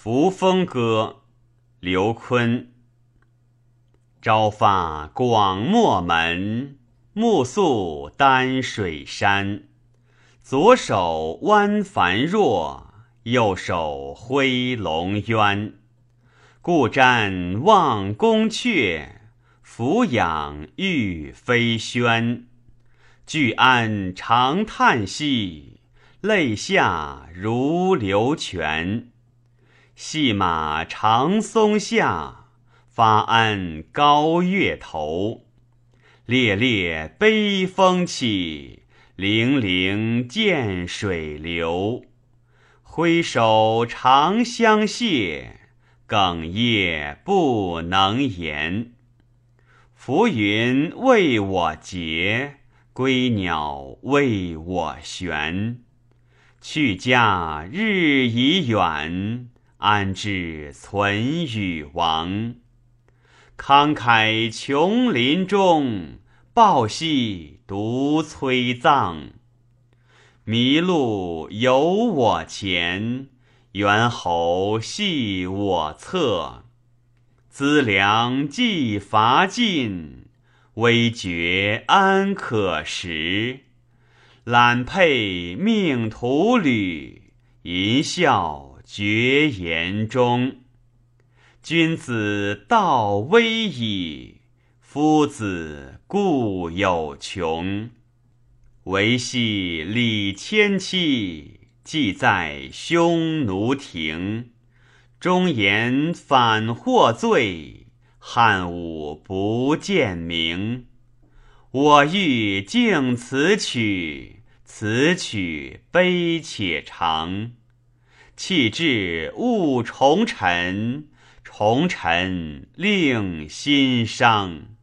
扶风歌，刘琨。朝发广漠门，暮宿丹水山。左手弯繁若，右手挥龙渊。故瞻望宫阙，俯仰玉飞轩。俱安长叹息，泪下如流泉。系马长松下，发鞍高岳头。烈烈悲风起，泠泠涧水流。挥手长相谢，哽咽不能言。浮云为我结，归鸟为我旋。去家日已远。安知存与亡？慷慨琼林中，抱膝独摧葬。麋鹿游我前，猿猴戏我侧。资粮既乏尽，危绝安可食？揽佩命徒履，吟啸。绝言中，君子道危矣，夫子固有穷。维系礼千期，寄在匈奴庭。忠言反获罪，汉武不见名。我欲敬此曲，此曲悲且长。弃置勿重尘，重尘令心伤。